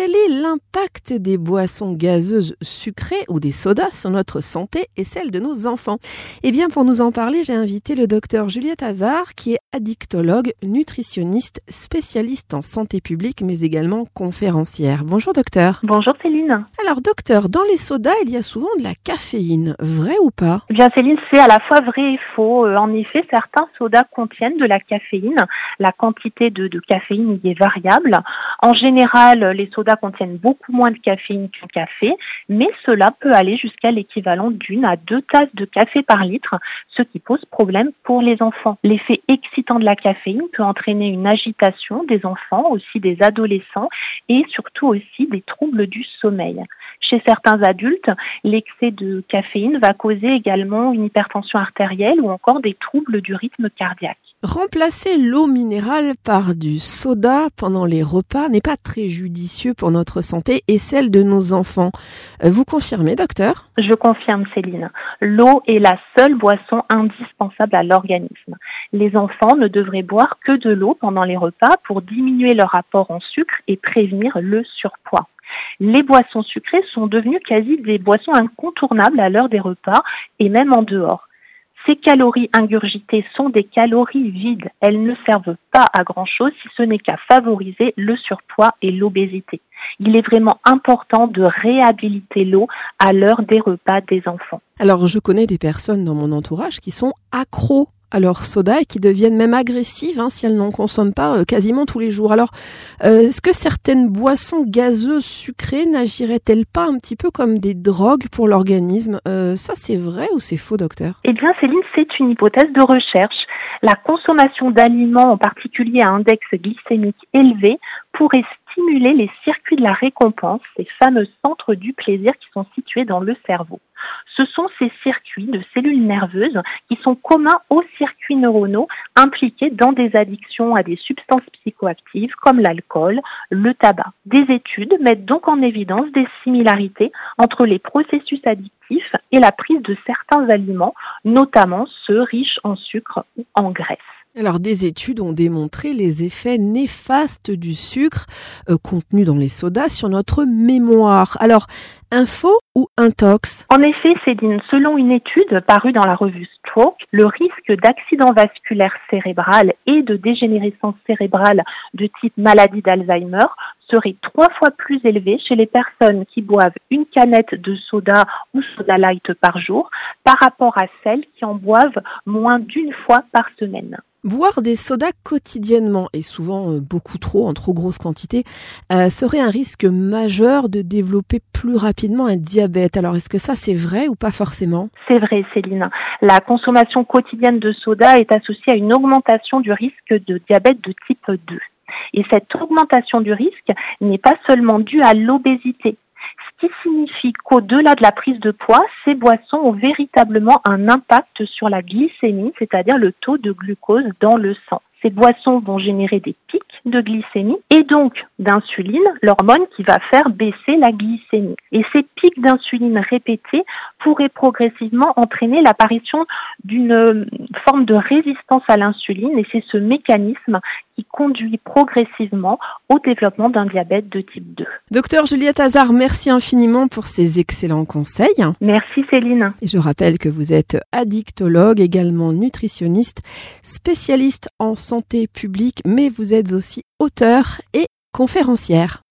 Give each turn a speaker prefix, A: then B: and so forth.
A: quel est l'impact des boissons gazeuses sucrées ou des sodas sur notre santé et celle de nos enfants? Eh bien, pour nous en parler, j'ai invité le docteur Juliette Hazard, qui est addictologue, nutritionniste, spécialiste en santé publique, mais également conférencière. Bonjour docteur.
B: Bonjour Céline.
A: Alors docteur, dans les sodas, il y a souvent de la caféine, vrai ou pas?
B: Eh Bien Céline, c'est à la fois vrai et faux. Euh, en effet, certains sodas contiennent de la caféine. La quantité de, de caféine y est variable. En général, les sodas contiennent beaucoup moins de caféine qu'un café, mais cela peut aller jusqu'à l'équivalent d'une à deux tasses de café par litre, ce qui pose problème pour les enfants. L'effet excitant de la caféine peut entraîner une agitation des enfants, aussi des adolescents et surtout aussi des troubles du sommeil. Chez certains adultes, l'excès de caféine va causer également une hypertension artérielle ou encore des troubles du rythme cardiaque.
A: Remplacer l'eau minérale par du soda pendant les repas n'est pas très judicieux pour notre santé et celle de nos enfants. Euh, vous confirmez, docteur?
B: Je confirme, Céline. L'eau est la seule boisson indispensable à l'organisme. Les enfants ne devraient boire que de l'eau pendant les repas pour diminuer leur apport en sucre et prévenir le surpoids les boissons sucrées sont devenues quasi des boissons incontournables à l'heure des repas et même en dehors. Ces calories ingurgitées sont des calories vides. Elles ne servent pas à grand-chose si ce n'est qu'à favoriser le surpoids et l'obésité. Il est vraiment important de réhabiliter l'eau à l'heure des repas des enfants.
A: Alors, je connais des personnes dans mon entourage qui sont accros à leur soda et qui deviennent même agressives hein, si elles n'en consomment pas euh, quasiment tous les jours. Alors, euh, est-ce que certaines boissons gazeuses sucrées n'agiraient-elles pas un petit peu comme des drogues pour l'organisme euh, Ça, c'est vrai ou c'est faux, docteur?
B: Eh bien, Céline, c'est une hypothèse de recherche. La consommation d'aliments, en particulier à index glycémique élevé, pourrait stimuler les circuits de la récompense, ces fameux centres du plaisir qui sont situés dans le cerveau. Ce sont ces circuits de cellules nerveuses qui sont communs aux circuits neuronaux impliqués dans des addictions à des substances psychoactives comme l'alcool, le tabac. Des études mettent donc en évidence des similarités entre les processus addictifs et la prise de certains aliments, notamment ceux riches en sucre ou en graisse.
A: Alors, des études ont démontré les effets néfastes du sucre euh, contenu dans les sodas sur notre mémoire. Alors, info ou intox
B: En effet, Céline, selon une étude parue dans la revue Stroke, le risque d'accident vasculaire cérébral et de dégénérescence cérébrale de type maladie d'Alzheimer serait trois fois plus élevé chez les personnes qui boivent une canette de soda ou soda light par jour par rapport à celles qui en boivent moins d'une fois par semaine.
A: Boire des sodas quotidiennement, et souvent euh, beaucoup trop, en trop grosse quantité, euh, serait un risque majeur de développer plus rapidement un diabète. Alors est-ce que ça c'est vrai ou pas forcément?
B: C'est vrai Céline. La consommation quotidienne de soda est associée à une augmentation du risque de diabète de type 2. Et cette augmentation du risque n'est pas seulement due à l'obésité, qui signifie qu'au-delà de la prise de poids, ces boissons ont véritablement un impact sur la glycémie, c'est-à-dire le taux de glucose dans le sang? Ces boissons vont générer des pics de glycémie et donc d'insuline, l'hormone qui va faire baisser la glycémie. Et ces pics d'insuline répétés pourraient progressivement entraîner l'apparition d'une forme de résistance à l'insuline et c'est ce mécanisme qui conduit progressivement au développement d'un diabète de type 2.
A: Docteur Juliette Hazard, merci infiniment pour ces excellents conseils.
B: Merci Céline.
A: Et je rappelle que vous êtes addictologue, également nutritionniste, spécialiste en santé publique, mais vous êtes aussi auteur et conférencière.